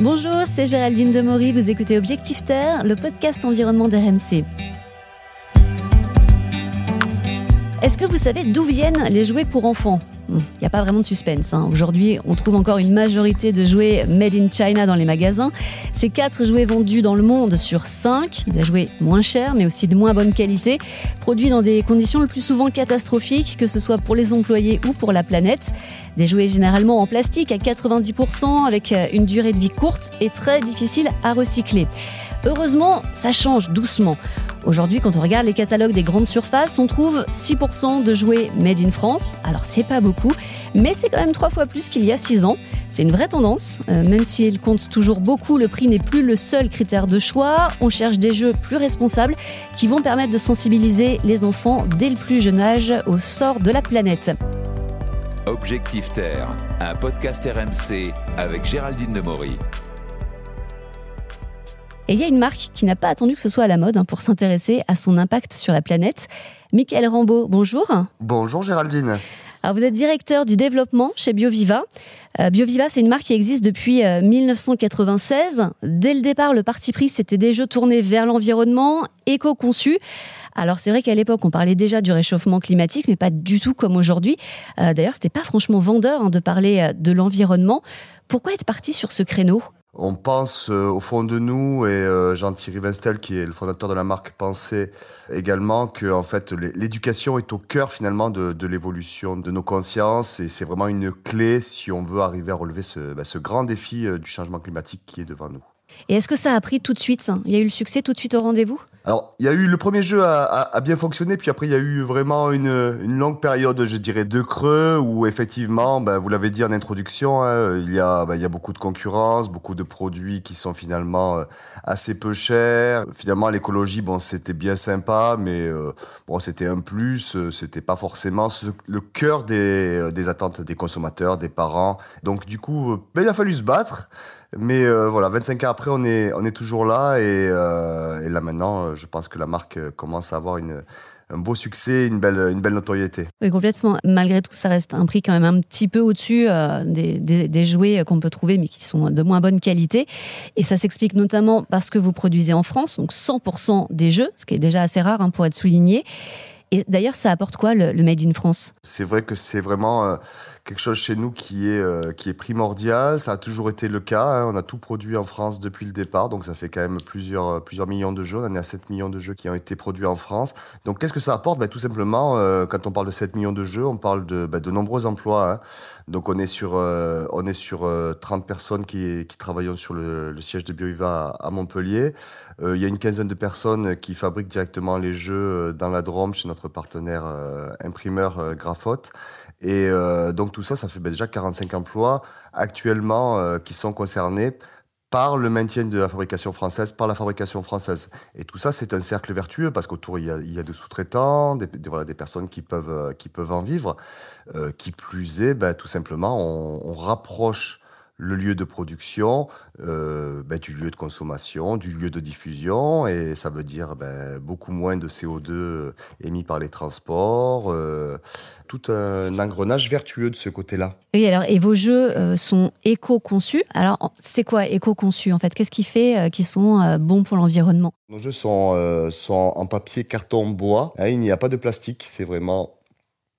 Bonjour, c'est Géraldine Demory, vous écoutez Objectif Terre, le podcast environnement d'RMC. Est-ce que vous savez d'où viennent les jouets pour enfants? Il n'y a pas vraiment de suspense. Hein. Aujourd'hui, on trouve encore une majorité de jouets made in China dans les magasins. C'est 4 jouets vendus dans le monde sur 5, des jouets moins chers mais aussi de moins bonne qualité, produits dans des conditions le plus souvent catastrophiques, que ce soit pour les employés ou pour la planète. Des jouets généralement en plastique à 90% avec une durée de vie courte et très difficile à recycler. Heureusement, ça change doucement. Aujourd'hui, quand on regarde les catalogues des grandes surfaces, on trouve 6% de jouets made in France. Alors c'est pas beaucoup, mais c'est quand même trois fois plus qu'il y a 6 ans. C'est une vraie tendance, euh, même si elle compte toujours beaucoup, le prix n'est plus le seul critère de choix. On cherche des jeux plus responsables qui vont permettre de sensibiliser les enfants dès le plus jeune âge au sort de la planète. Objectif Terre, un podcast RMC avec Géraldine Demory. Et il y a une marque qui n'a pas attendu que ce soit à la mode hein, pour s'intéresser à son impact sur la planète. Michael Rambaud, bonjour. Bonjour Géraldine. Alors vous êtes directeur du développement chez BioViva. Euh, BioViva, c'est une marque qui existe depuis 1996. Euh, Dès le départ, le parti pris, c'était des jeux tournés vers l'environnement, éco-conçus. Alors c'est vrai qu'à l'époque, on parlait déjà du réchauffement climatique, mais pas du tout comme aujourd'hui. Euh, D'ailleurs, c'était pas franchement vendeur hein, de parler euh, de l'environnement. Pourquoi être parti sur ce créneau? On pense euh, au fond de nous, et euh, Jean-Thierry Vinstel, qui est le fondateur de la marque, pensait également que en fait l'éducation est au cœur finalement de, l'évolution de nos consciences, et c'est vraiment une clé si on veut arriver à relever ce, bah, grand défi euh, du changement climatique qui est devant nous. Et est-ce que ça a pris tout de suite? Il y a eu le succès tout de suite au rendez-vous? Alors, il y a eu le premier jeu a, bien fonctionné, puis après il y a eu vraiment une, longue période, je dirais, de creux où effectivement, ben, vous l'avez dit en introduction, hein, il y a ben, il y a beaucoup de concurrence, beaucoup de produits qui sont finalement euh, assez peu chers. Finalement, l'écologie, bon, c'était bien sympa, mais euh, bon, c'était un plus, euh, c'était pas forcément le cœur des, attentes des consommateurs, des parents. Donc du coup, ben, il a fallu se battre. Mais voilà, 25 ans après, on est, toujours là et là maintenant, je pense que la marque commence à avoir un beau succès, une belle, une belle notoriété. Oui, complètement. Malgré tout, ça reste un prix quand même un petit peu au-dessus euh, des, des, jouets qu'on peut trouver, mais qui sont de moins bonne qualité. Et ça s'explique notamment parce que vous produisez en France, donc 100% des jeux, ce qui est déjà assez rare hein, pour être souligné. Et d'ailleurs, ça apporte quoi le, Made in France? C'est vrai que c'est vraiment euh, quelque chose chez nous qui est, euh, qui est primordial. Ça a toujours été le cas. Hein. On a tout produit en France depuis le départ. Donc ça fait quand même plusieurs, euh, plusieurs millions de jeux. On est à 7 millions de jeux qui ont été produits en France. Donc qu'est-ce que ça apporte? Ben, Tout simplement, quand on parle de 7 millions de jeux, on parle de, ben, de nombreux emplois. Hein. Donc on est sur, on est sur 30 personnes qui, travaillent sur le siège de BioIva à, Montpellier. Il y a une quinzaine de personnes qui fabriquent directement les jeux dans la Drôme chez notre partenaire euh, imprimeur euh, Graphote. Et euh, donc tout ça, ça fait ben, déjà 45 emplois actuellement qui sont concernés par le maintien de la fabrication française, par la fabrication française. Et tout ça, c'est un cercle vertueux parce qu'autour, il y a, il y a des sous-traitants, des, voilà, des personnes qui peuvent, qui peuvent en vivre. qui plus est, ben, tout simplement, on rapproche le lieu de production euh, ben, du lieu de consommation, du lieu de diffusion, et ça veut dire ben, beaucoup moins de CO2 émis par les transports, euh, tout un engrenage vertueux de ce côté-là. Oui, alors, et vos jeux euh, sont éco-conçus. Alors, c'est quoi éco-conçus en fait? Qu'est-ce qui fait euh, qu'ils sont euh, bons pour l'environnement? Nos jeux sont, sont en papier, carton, bois. Hein, il n'y a pas de plastique, c'est vraiment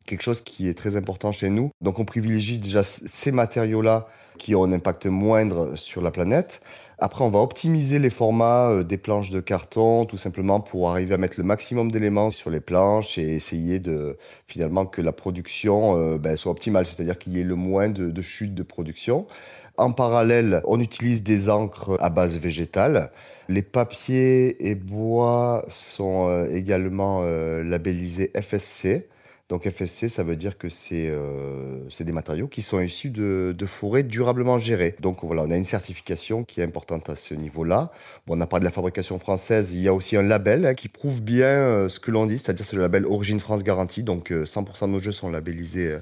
quelque chose qui est très important chez nous. Donc on privilégie déjà ces matériaux-là qui ont un impact moindre sur la planète. Après, on va optimiser les formats euh, des planches de carton, tout simplement pour arriver à mettre le maximum d'éléments sur les planches et essayer de finalement que la production euh, ben, soit optimale, c'est-à-dire qu'il y ait le moins de, chutes de production. En parallèle, on utilise des encres à base végétale. Les papiers et bois sont euh, également labellisés FSC. Donc FSC, ça veut dire que c'est euh, des matériaux qui sont issus de, forêts durablement gérées. Donc voilà, on a une certification qui est importante à ce niveau-là. Bon, on a parlé de la fabrication française, il y a aussi un label hein, qui prouve bien euh, ce que l'on dit, c'est-à-dire c'est le label Origine France Garantie. Donc 100% euh, de nos jeux sont labellisés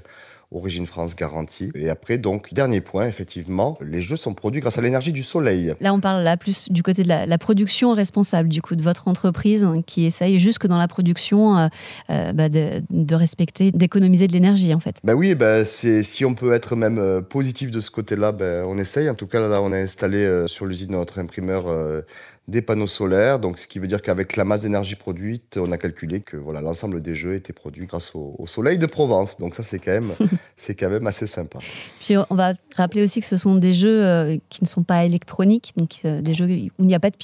Origine France garantie. Et après, donc, dernier point, effectivement, les jeux sont produits grâce à l'énergie du soleil. Là, on parle là plus du côté de la, production responsable, du coup, de votre entreprise hein, qui essaye jusque dans la production euh, euh, bah, de, respecter, d'économiser de l'énergie, en fait. Bah oui, bah c'est, si on peut être même euh, positif de ce côté-là, bah, on essaye. En tout cas, là, on a installé sur l'usine de notre imprimeur des panneaux solaires. Donc, ce qui veut dire qu'avec la masse d'énergie produite, on a calculé que voilà, l'ensemble des jeux étaient produits grâce au, soleil de Provence. Donc, ça, c'est quand même, c'est quand même assez sympa. Puis, on va rappeler aussi que ce sont des jeux euh, qui ne sont pas électroniques, donc euh, des jeux où il n'y a pas de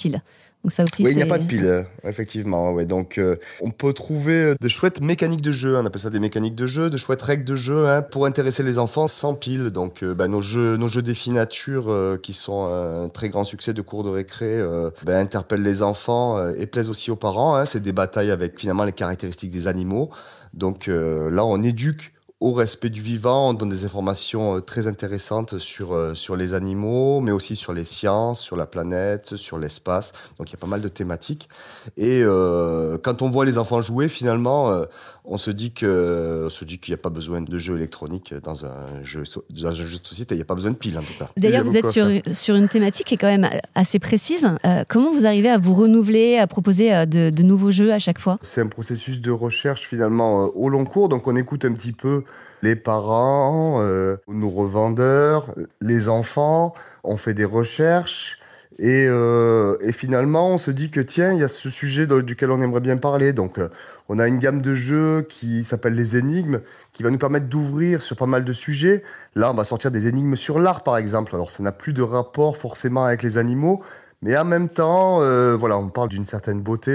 oui, il n'y a pas de pile, euh, effectivement. Ouais. Donc, euh, on peut trouver euh, de chouettes mécaniques de jeu. On appelle ça des mécaniques de jeu, de chouettes règles de jeu hein, pour intéresser les enfants sans pile. Donc, bah, nos jeux, nos jeux défis nature, qui sont un très grand succès de cours de récré, bah, interpellent les enfants et plaisent aussi aux parents. Hein. C'est des batailles avec finalement les caractéristiques des animaux. Donc là, on éduque au respect du vivant. On donne des informations euh, très intéressantes sur, euh, sur les animaux, mais aussi sur les sciences, sur la planète, sur l'espace. Donc il y a pas mal de thématiques. Et euh, quand on voit les enfants jouer, finalement, on se dit que se dit qu'il n'y a pas besoin de jeu électronique dans un jeu, dans un jeu de société. Il n'y a pas besoin de piles en tout cas. D'ailleurs, vous êtes sur, sur, une thématique qui est quand même assez précise. comment vous arrivez à vous renouveler, à proposer de, de nouveaux jeux à chaque fois? C'est un processus de recherche finalement au long cours. Donc on écoute un petit peu les parents, euh, nos revendeurs, les enfants, on fait des recherches. Et, euh, et, finalement, on se dit que tiens, il y a ce sujet duquel on aimerait bien parler. Donc, euh, on a une gamme de jeux qui s'appelle les énigmes, qui va nous permettre d'ouvrir sur pas mal de sujets. Là, on va sortir des énigmes sur l'art, par exemple. Alors, ça n'a plus de rapport forcément avec les animaux, mais en même temps, euh, voilà, on parle d'une certaine beauté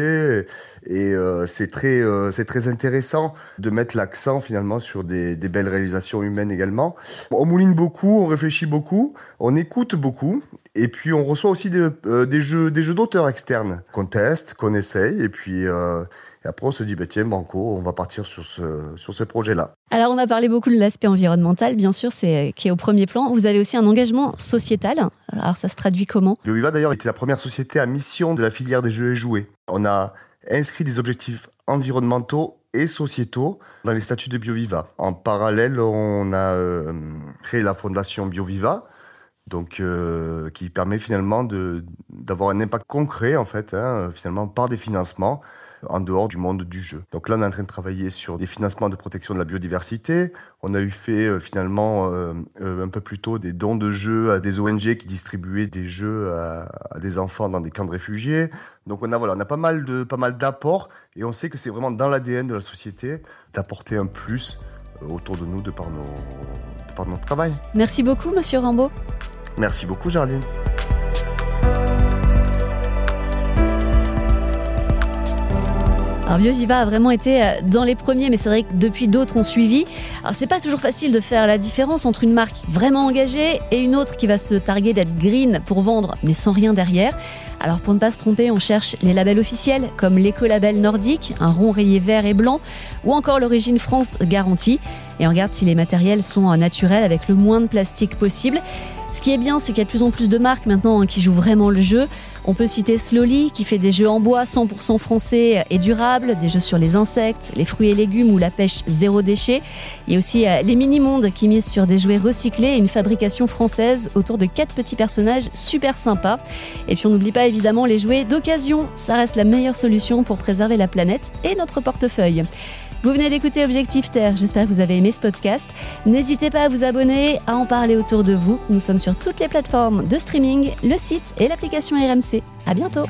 et euh, c'est très, euh, c'est très intéressant de mettre l'accent finalement sur des, des, belles réalisations humaines également. On mouline beaucoup, on réfléchit beaucoup, on écoute beaucoup et puis on reçoit aussi des, des jeux, des jeux d'auteurs externes qu'on teste, qu'on essaye et puis et après, on se dit, bah, tiens, Banco, on va partir sur ce, sur ce projet-là. Alors, on a parlé beaucoup de l'aspect environnemental, bien sûr, c'est qui est au premier plan. Vous avez aussi un engagement sociétal. Alors, ça se traduit comment? BioViva, d'ailleurs, était la première société à mission de la filière des jeux et jouets. On a inscrit des objectifs environnementaux et sociétaux dans les statuts de BioViva. En parallèle, on a euh, créé la fondation BioViva, donc euh, qui permet finalement d'avoir un impact concret en fait hein, finalement par des financements en dehors du monde du jeu. Donc là on est en train de travailler sur des financements de protection de la biodiversité. On a eu fait euh, finalement euh, un peu plus tôt des dons de jeux à des ONG qui distribuaient des jeux à, à, des enfants dans des camps de réfugiés. Donc on a voilà on a pas mal de pas mal d'apports et on sait que c'est vraiment dans l'ADN de la société d'apporter un plus autour de nous de par nos de par notre travail. Merci beaucoup Monsieur Rambaud. Merci beaucoup, Jardine. Alors Biosiva a vraiment été euh, dans les premiers, mais c'est vrai que depuis d'autres ont suivi. Alors c'est pas toujours facile de faire la différence entre une marque vraiment engagée et une autre qui va se targuer d'être green pour vendre, mais sans rien derrière. Alors pour ne pas se tromper, on cherche les labels officiels comme l'écolabel nordique, un rond rayé vert et blanc, ou encore l'origine France garantie. Et on regarde si les matériels sont naturels avec le moins de plastique possible. Ce qui est bien, c'est qu'il y a de plus en plus de marques maintenant hein, qui jouent vraiment le jeu. On peut citer Slowly qui fait des jeux en bois 100% français et durables, des jeux sur les insectes, les fruits et légumes ou la pêche zéro déchet. Il y a aussi euh, les Mini-Mondes qui misent sur des jouets recyclés et une fabrication française autour de quatre petits personnages super sympas. Et puis on n'oublie pas évidemment les jouets d'occasion, ça reste la meilleure solution pour préserver la planète et notre portefeuille. Vous venez d'écouter Objectif Terre, j'espère que vous avez aimé ce podcast. N'hésitez pas à vous abonner, à en parler autour de vous. Nous sommes sur toutes les plateformes de streaming, le site et l'application RMC. À bientôt!